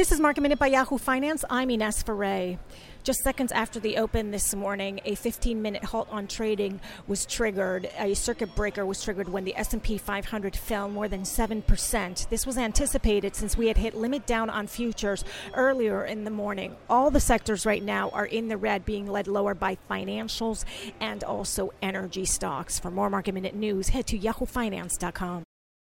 This is Market Minute by Yahoo Finance. I'm Ines Ferre. Just seconds after the open this morning, a 15-minute halt on trading was triggered. A circuit breaker was triggered when the S&P 500 fell more than 7%. This was anticipated since we had hit limit down on futures earlier in the morning. All the sectors right now are in the red, being led lower by financials and also energy stocks. For more Market Minute news, head to yahoofinance.com.